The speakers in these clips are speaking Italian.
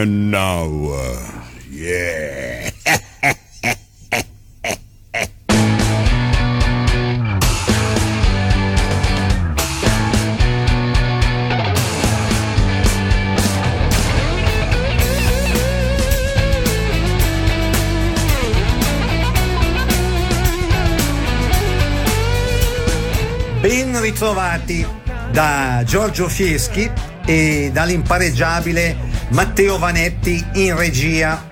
And now, uh, yeah. Ben ritrovati da Giorgio Fieschi e dall'impareggiabile Matteo Vanetti in regia.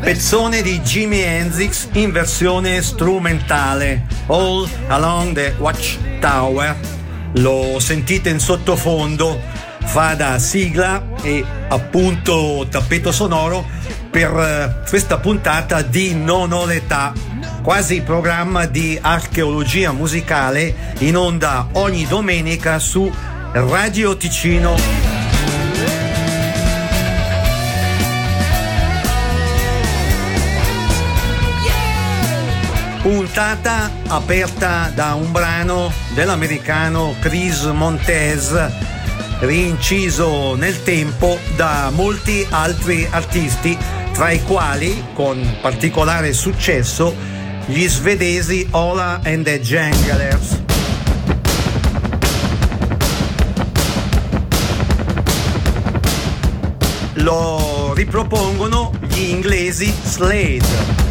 Pezzone di Jimi Hendrix in versione strumentale, All Along the Watchtower. Lo sentite in sottofondo, fa da sigla e appunto tappeto sonoro per eh, questa puntata di Non ho l'età quasi programma di archeologia musicale in onda ogni domenica su Radio Ticino. Puntata aperta da un brano dell'americano Chris Montez, rinciso nel tempo da molti altri artisti, tra i quali, con particolare successo, gli svedesi Ola and the Janglers. Lo ripropongono gli inglesi Slade.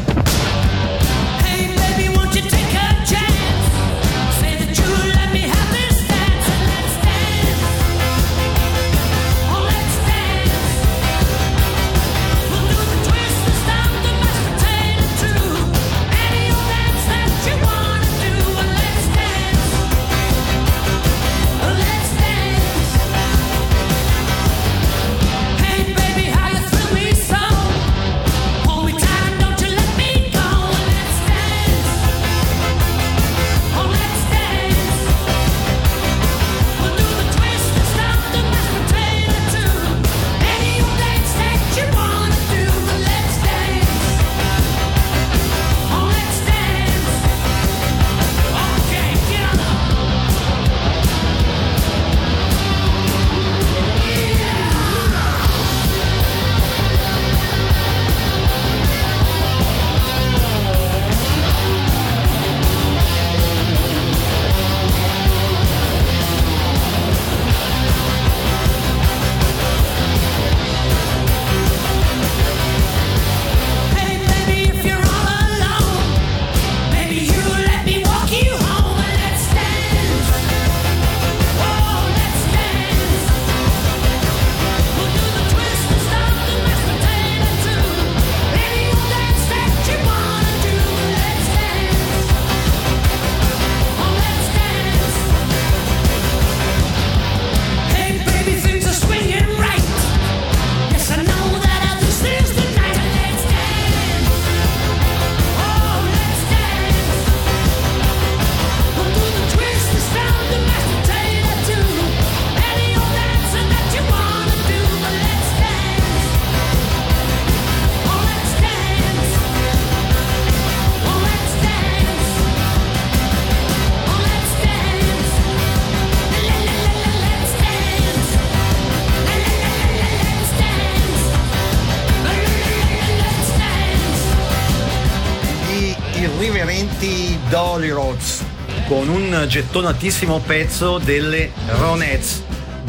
Con un gettonatissimo pezzo delle Ronettes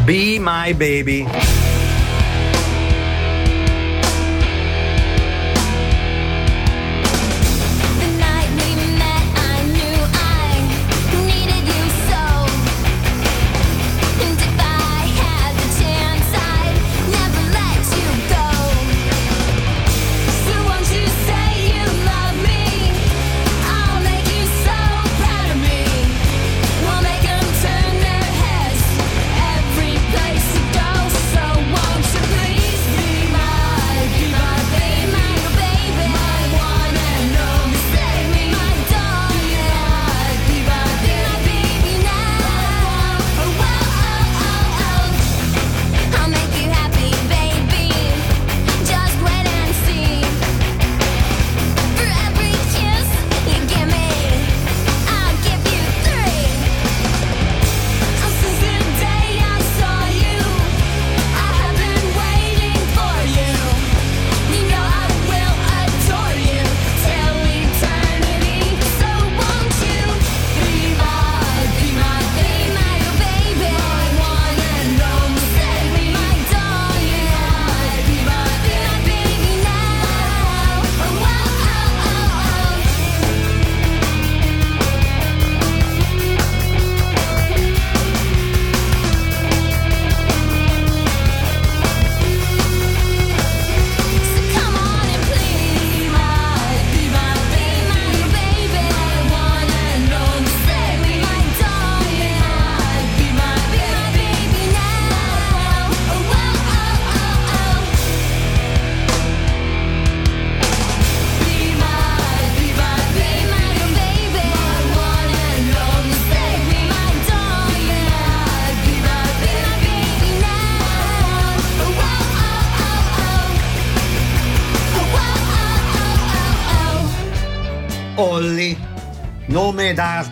Be My Baby.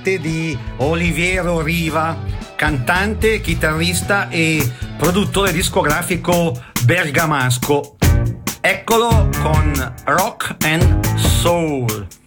D'arte di Oliviero Riva, cantante, chitarrista e produttore discografico bergamasco. Eccolo con Rock and Soul.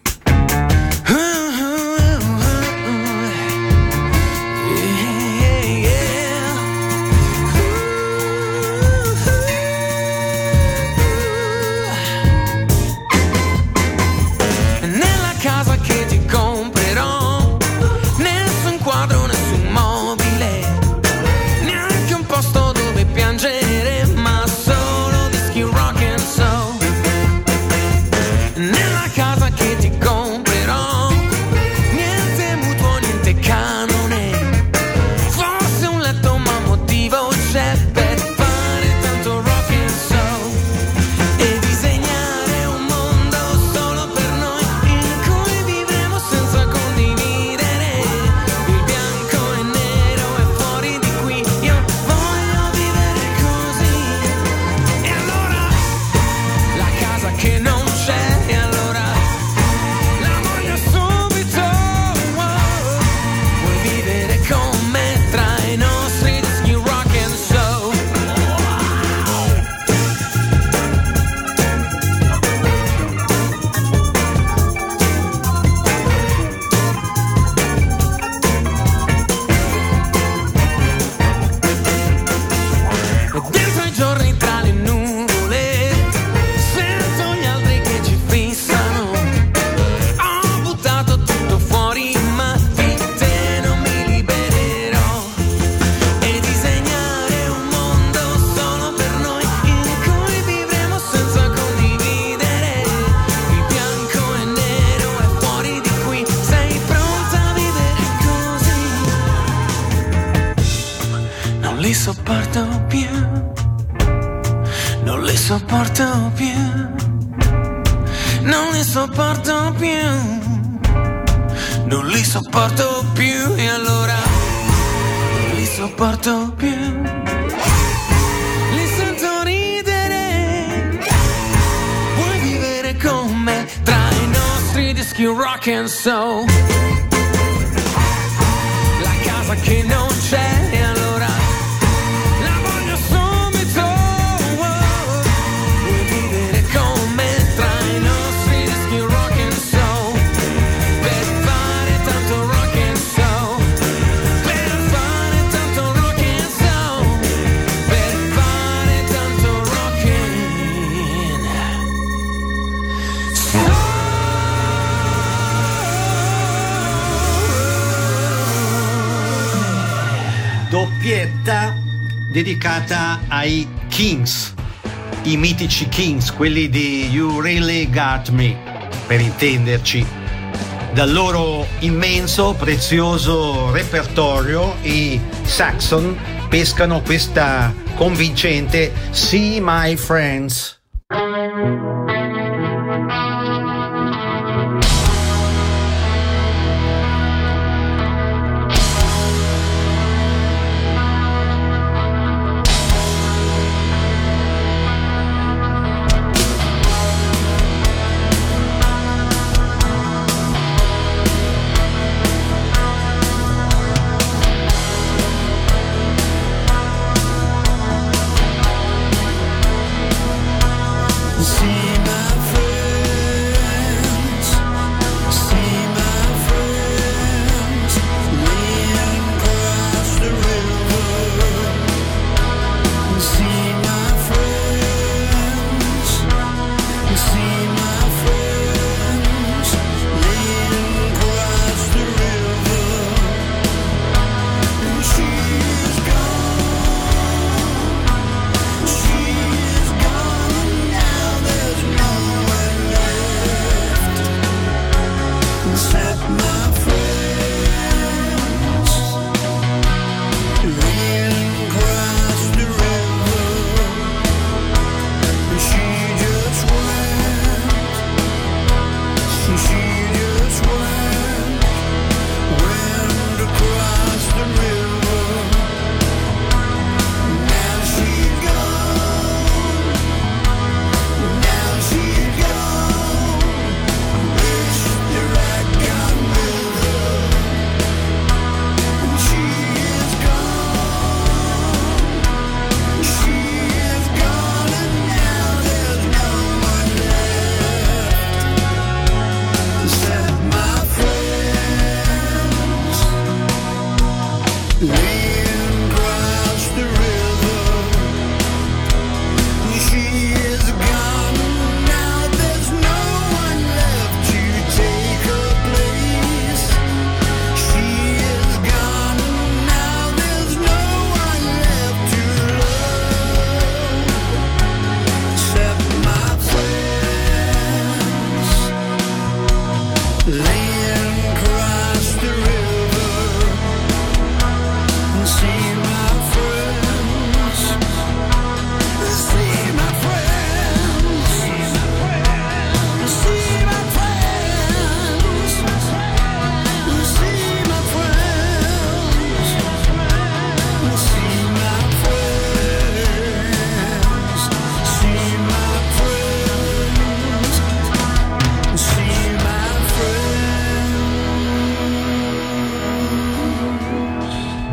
Dedicata ai Kings, i mitici Kings, quelli di You Really Got Me, per intenderci. Dal loro immenso, prezioso repertorio, i Saxon pescano questa convincente See My Friends.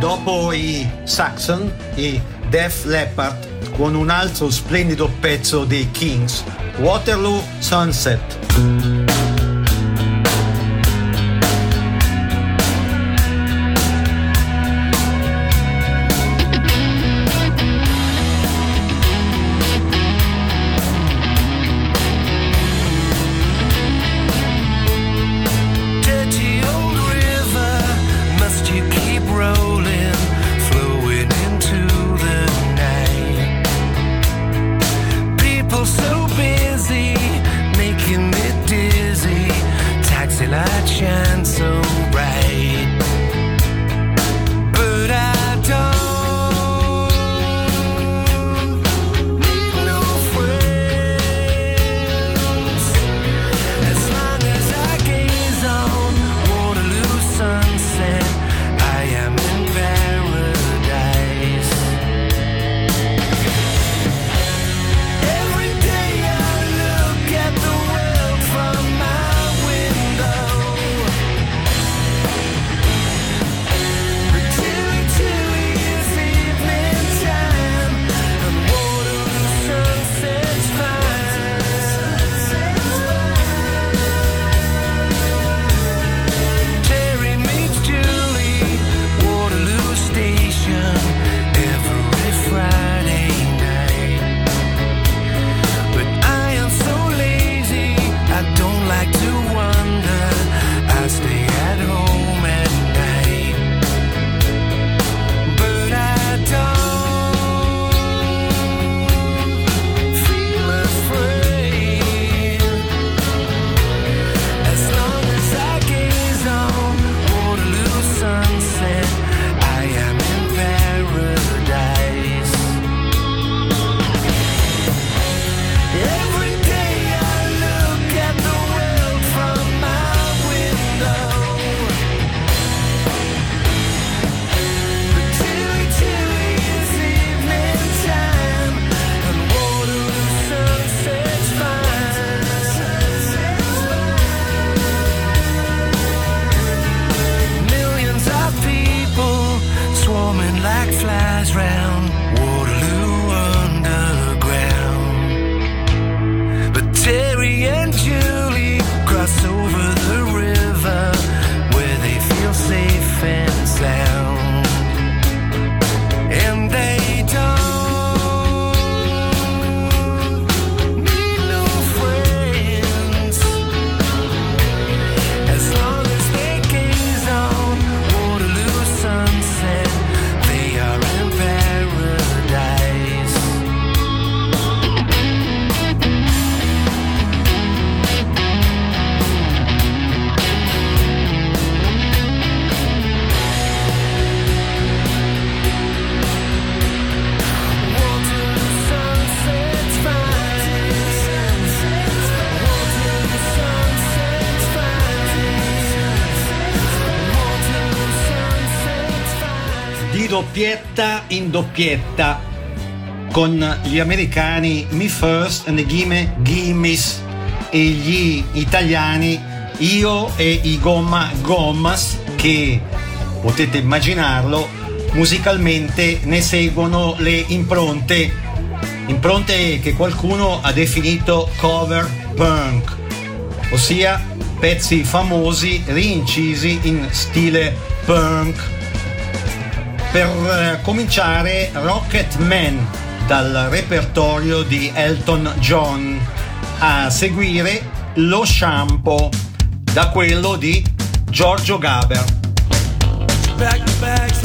Dopo i Saxon, i Def Leppard, con un altro splendido pezzo dei Kings, Waterloo Sunset. Doppietta in doppietta con gli americani Me First and Gimme Gimmis e gli italiani Io e i Gomma Gommas che potete immaginarlo musicalmente ne seguono le impronte. Impronte che qualcuno ha definito cover punk ossia pezzi famosi rincisi in stile punk per eh, cominciare Rocket Man dal repertorio di Elton John, a seguire Lo Shampoo da quello di Giorgio Gaber. Back back,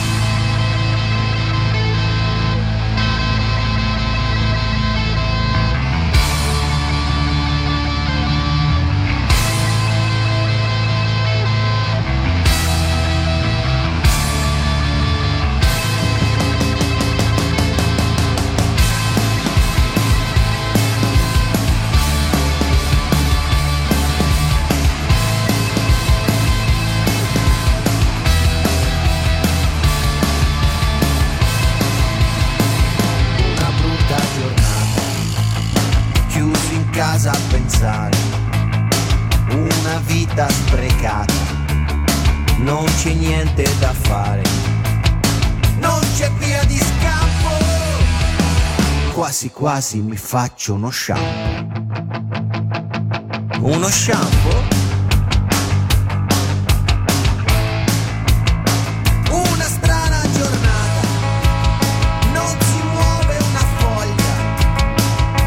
Quasi mi faccio uno shampoo. Uno shampoo? Una strana giornata, non si muove una foglia,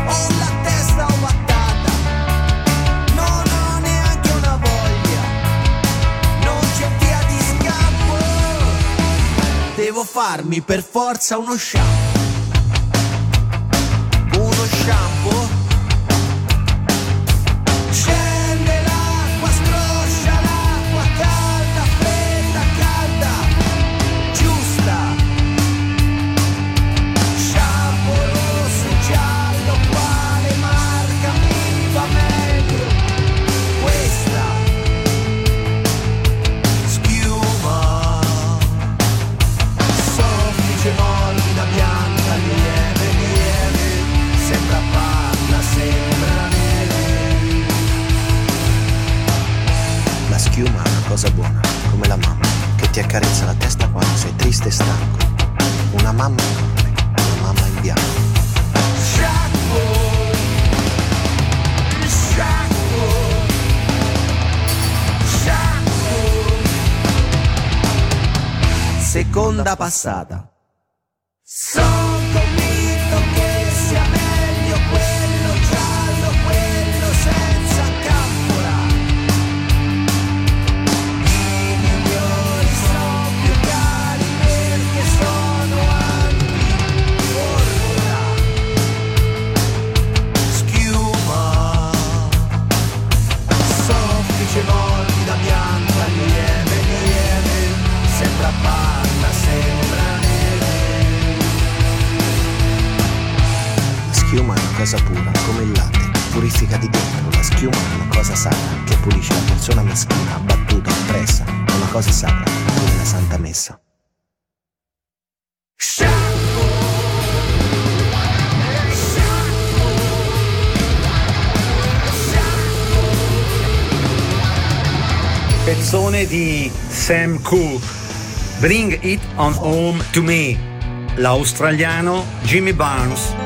ho la testa ovattata, non ho neanche una voglia, non c'è via di scampo, devo farmi per forza uno shampoo. da passada. Di Sam Cooke, Bring It On Home To Me, l'australiano Jimmy Barnes.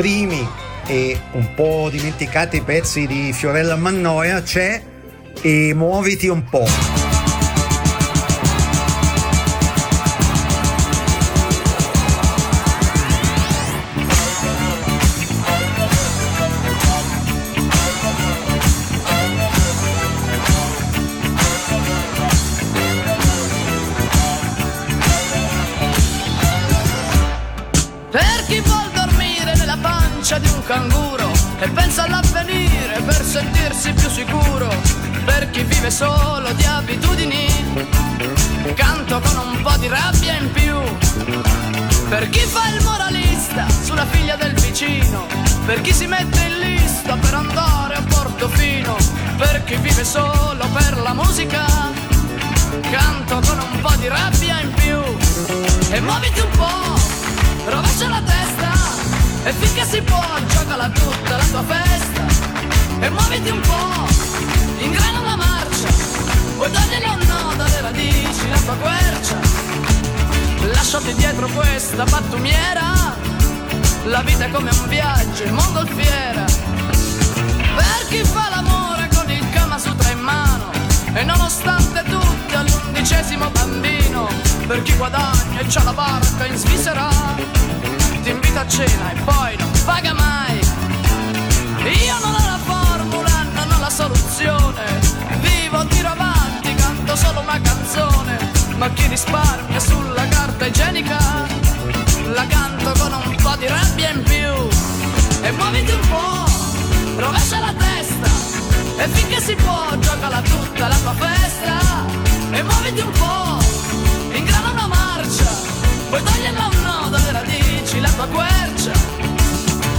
Primi e un po' dimenticati pezzi di Fiorella Mannoia c'è E muoviti un po'. Pancia di un canguro e pensa all'avvenire per sentirsi più sicuro. Per chi vive solo di abitudini, canto con un po' di rabbia in più. Per chi fa il moralista sulla figlia del vicino, per chi si mette in lista per andare a Portofino, per chi vive solo per la musica, canto con un po' di rabbia in più. E muoviti un po', rovescia la testa, e finché si può giocala tutta la tua festa. E muoviti un po', ingrana la marcia, poi togliele un nodo alle radici, la tua quercia. Lasciati dietro questa pattumiera, la vita è come un viaggio in mongolfiera. Per chi fa l'amore con il Kama Sutra in mano e nonostante tutto all'undicesimo bambino, per chi guadagna e c'ha la barca in Svizzera, ti invita a cena e poi non paga mai. Io non ho la formula, non ho la soluzione, vivo, tiro avanti, canto solo una canzone, ma chi risparmia sulla carta igienica, la canto con un po' di rabbia in più. E muoviti un po', rovescia la testa, e finché si può giocala tutta la tua festa. E muoviti un po', poi togliela un nodo alle radici, la tua quercia.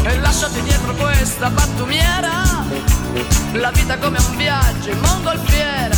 E lasciati dietro questa pattumiera, la vita come un viaggio in mongolfiera.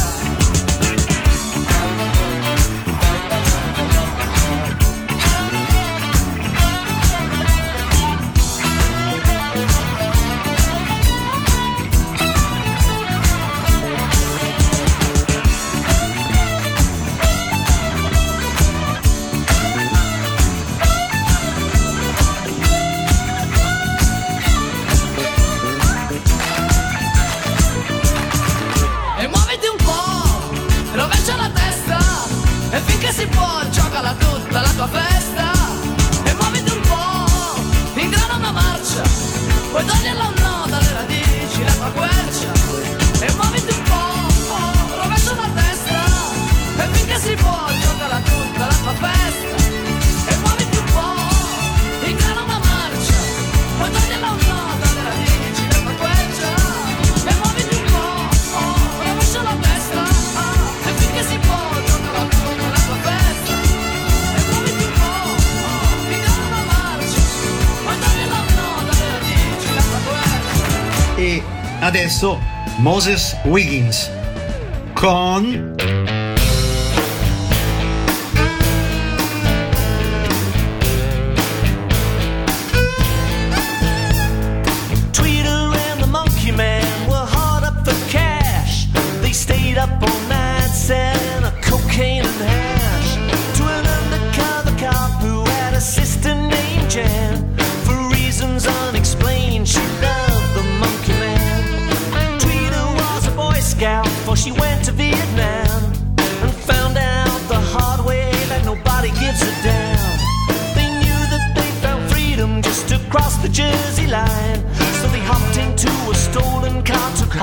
Moses Wiggins con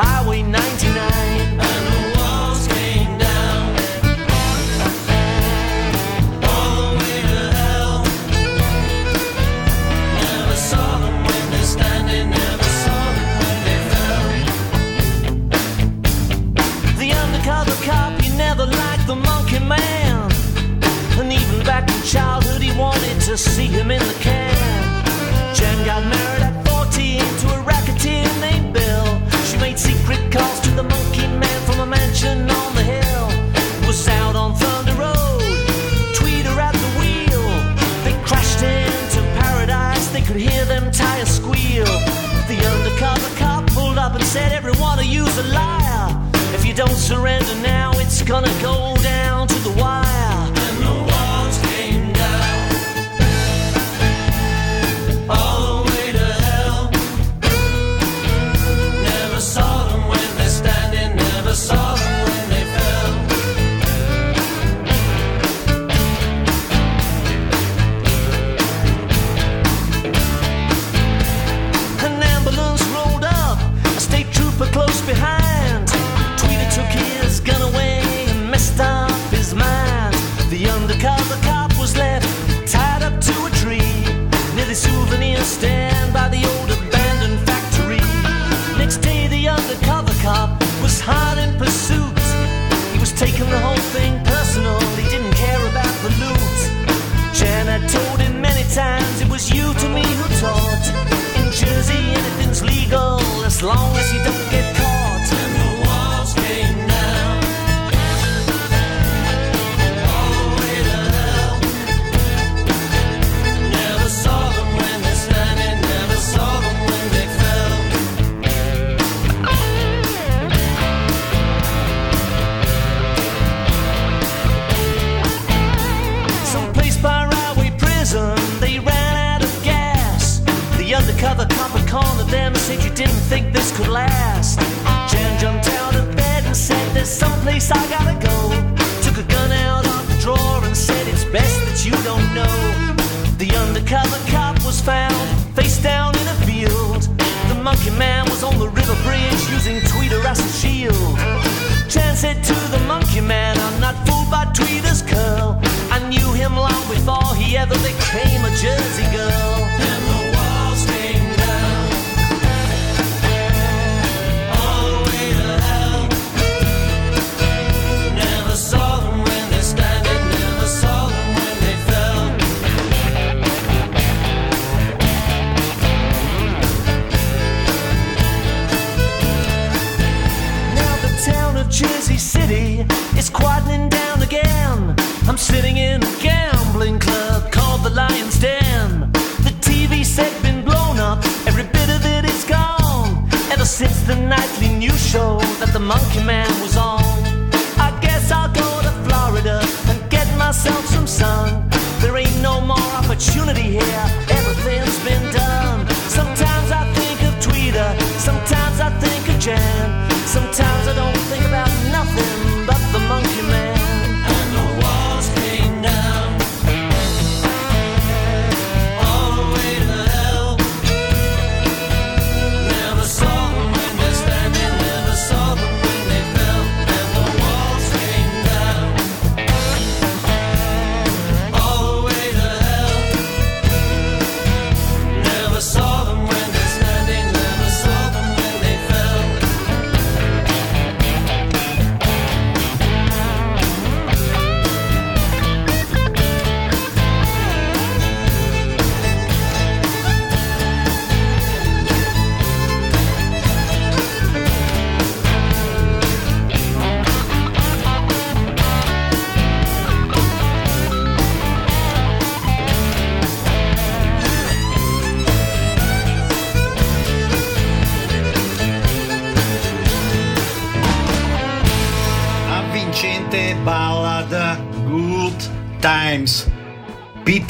Highway 9.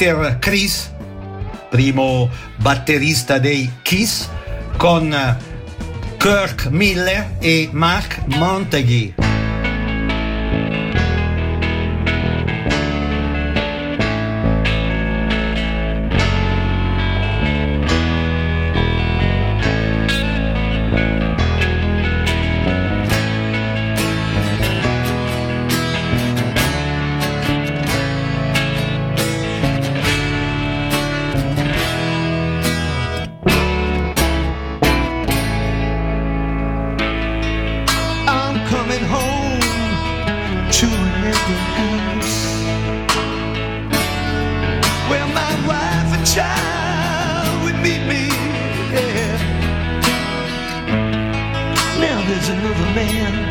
Peter Chris, primo batterista dei Kiss, con Kirk Miller e Mark Montague. man.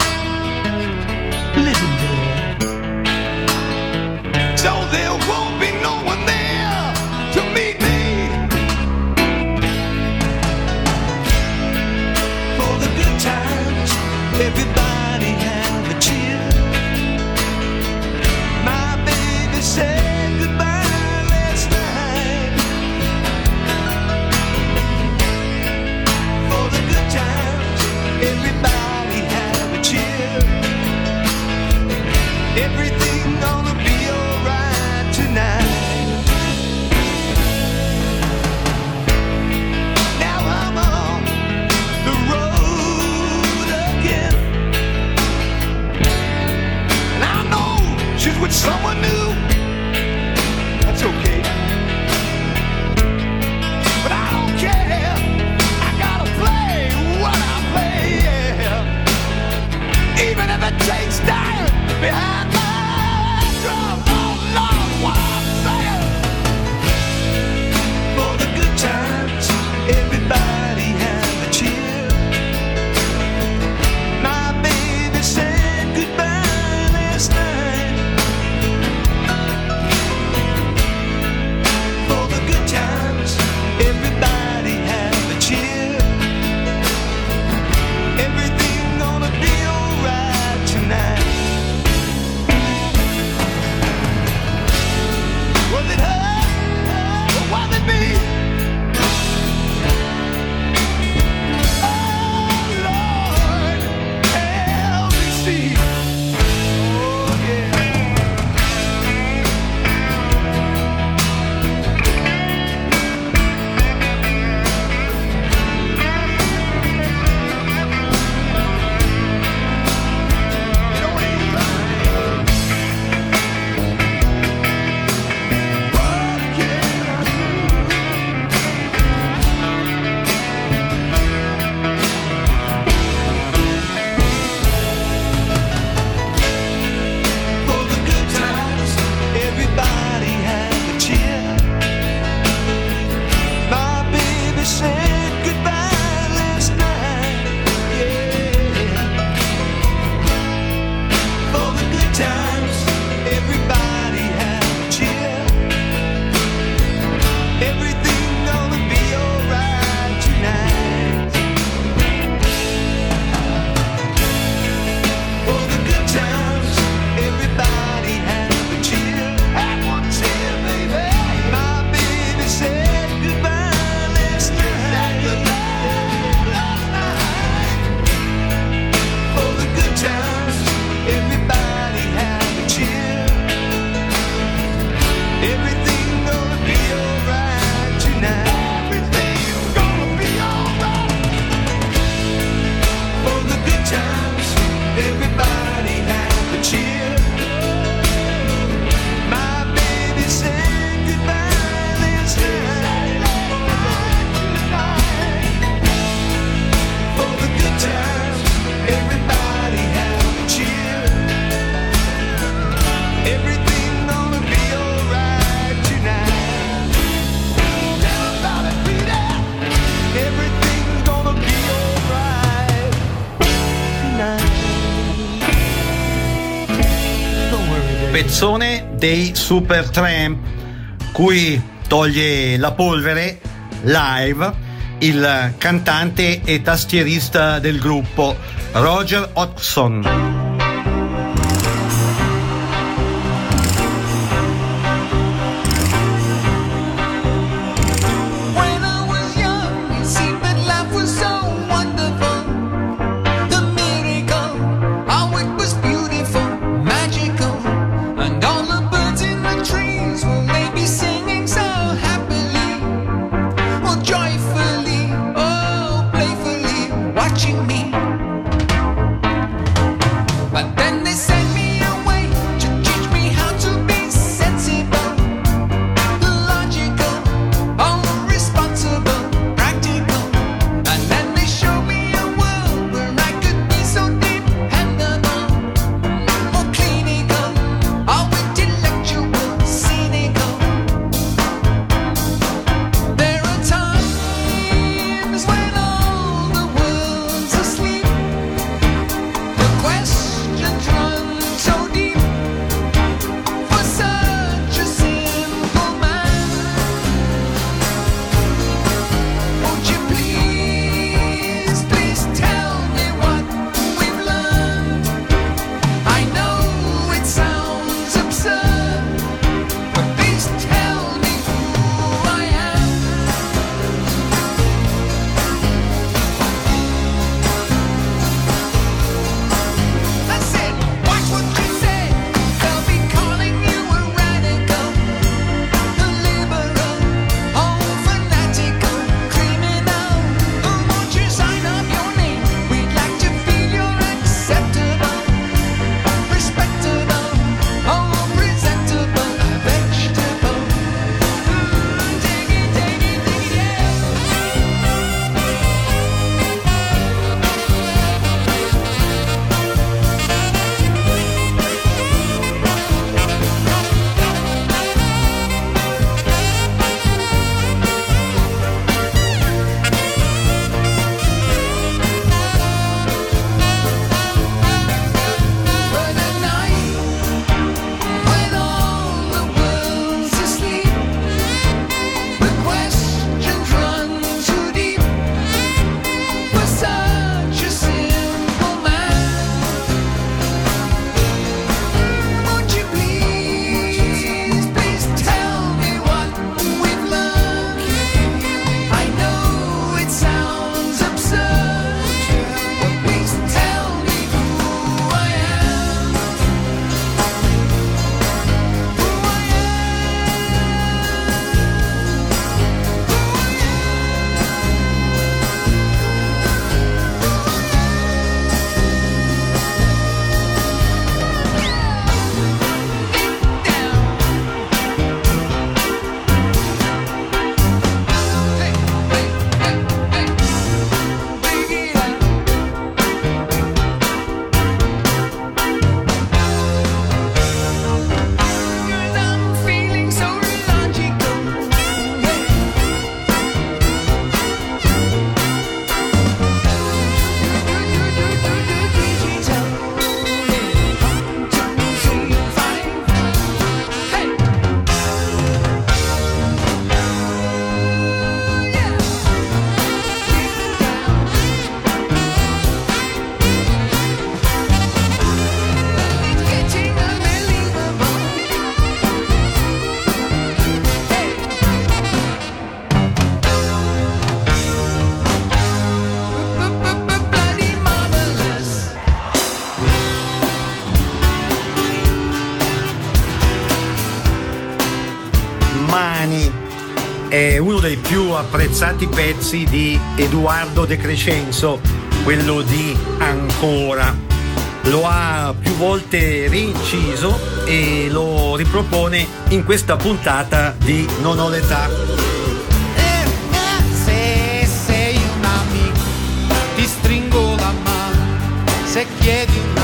canzone dei Super Tramp, cui toglie la polvere live il cantante e tastierista del gruppo Roger Hodgson. apprezzati pezzi di Edoardo De Crescenzo, quello di Ancora. Lo ha più volte rinciso e lo ripropone in questa puntata di Non ho l'età. Eh, eh, se sei un amico, ti stringo la mano, se chiedi un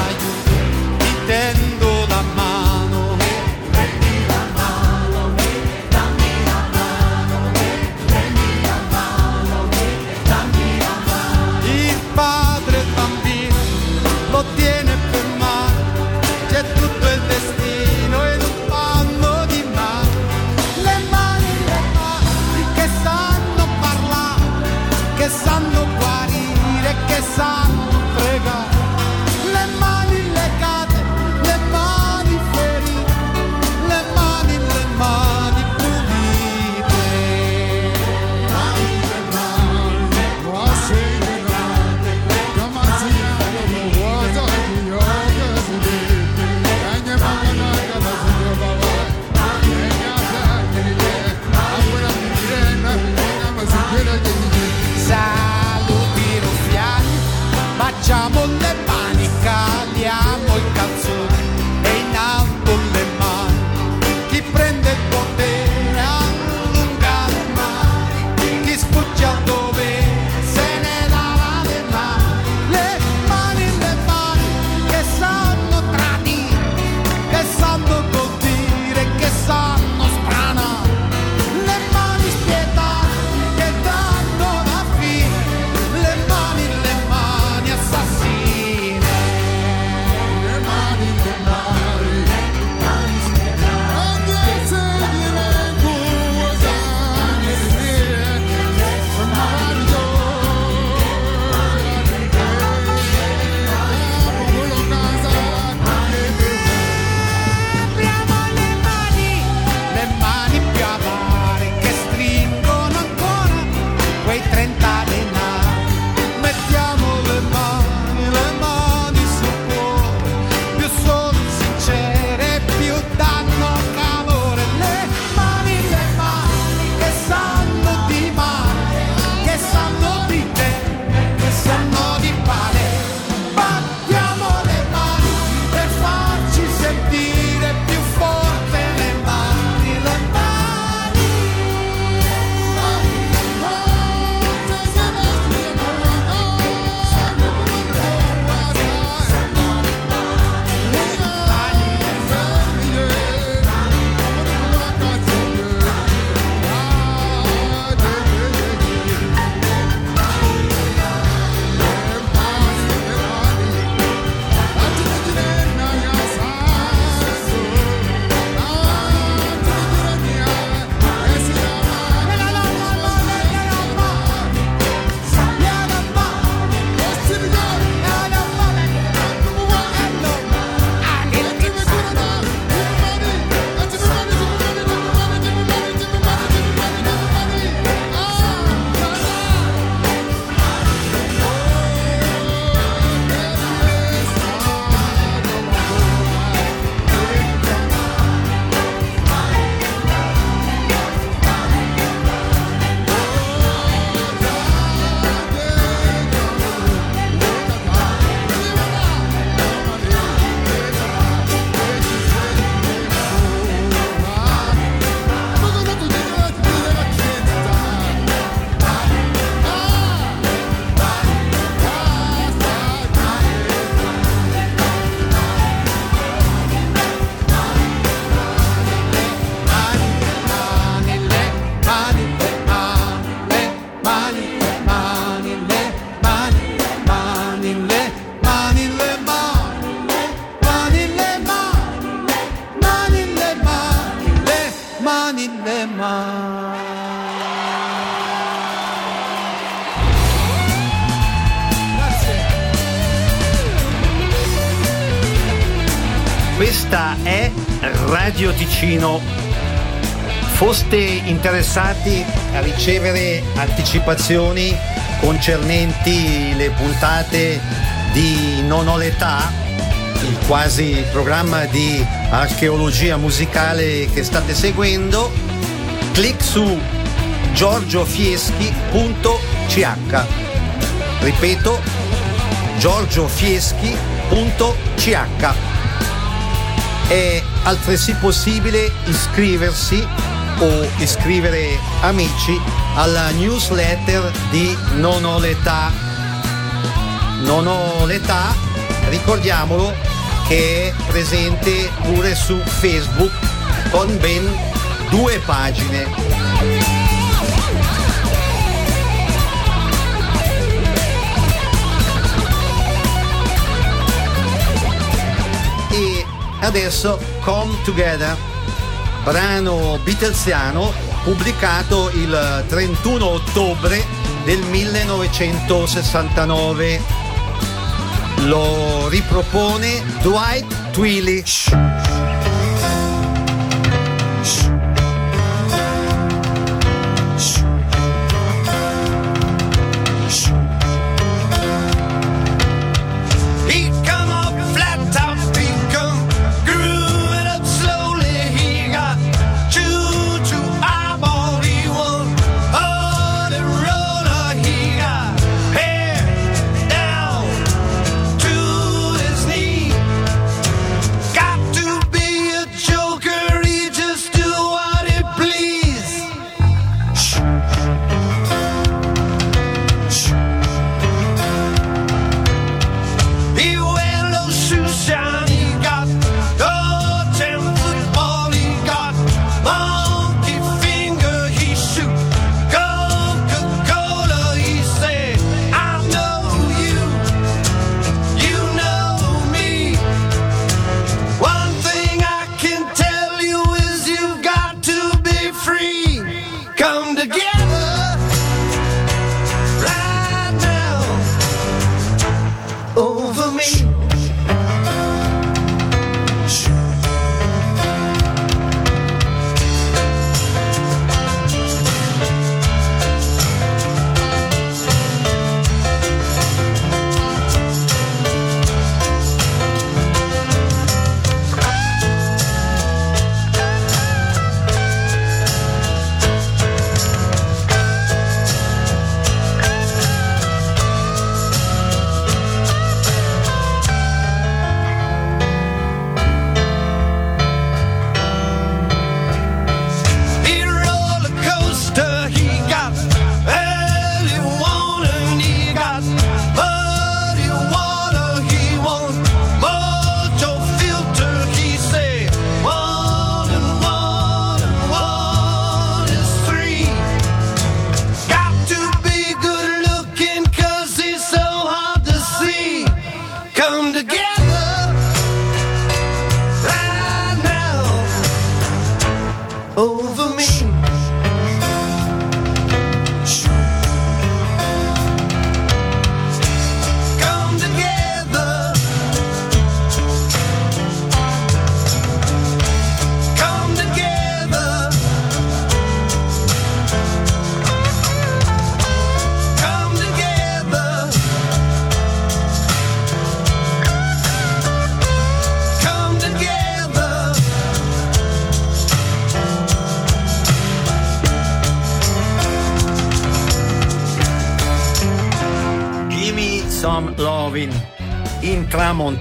Ticino. Foste interessati a ricevere anticipazioni concernenti le puntate di Non ho l'età, il quasi programma di archeologia musicale che state seguendo, clic su giorgiofieschi.ch. Ripeto, giorgiofieschi.ch. È altresì possibile iscriversi o iscrivere amici alla newsletter di Non ho l'età. Non ho l'età, ricordiamolo, che è presente pure su Facebook con ben due pagine. Adesso Come Together, brano beatlesiano pubblicato il 31 ottobre del 1969. Lo ripropone Dwight Twilly.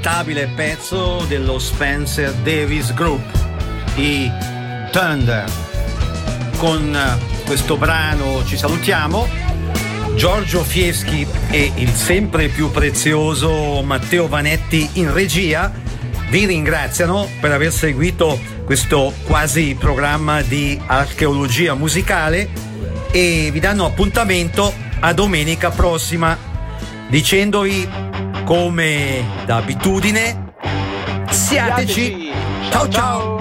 Intramontabile pezzo dello Spencer Davis Group, i Thunder. Con eh, questo brano ci salutiamo. Giorgio Fieschi e il sempre più prezioso Matteo Vanetti in regia vi ringraziano per aver seguito questo quasi programma di archeologia musicale e vi danno appuntamento a domenica prossima dicendovi come da abitudine siateci. Ciao. Ciao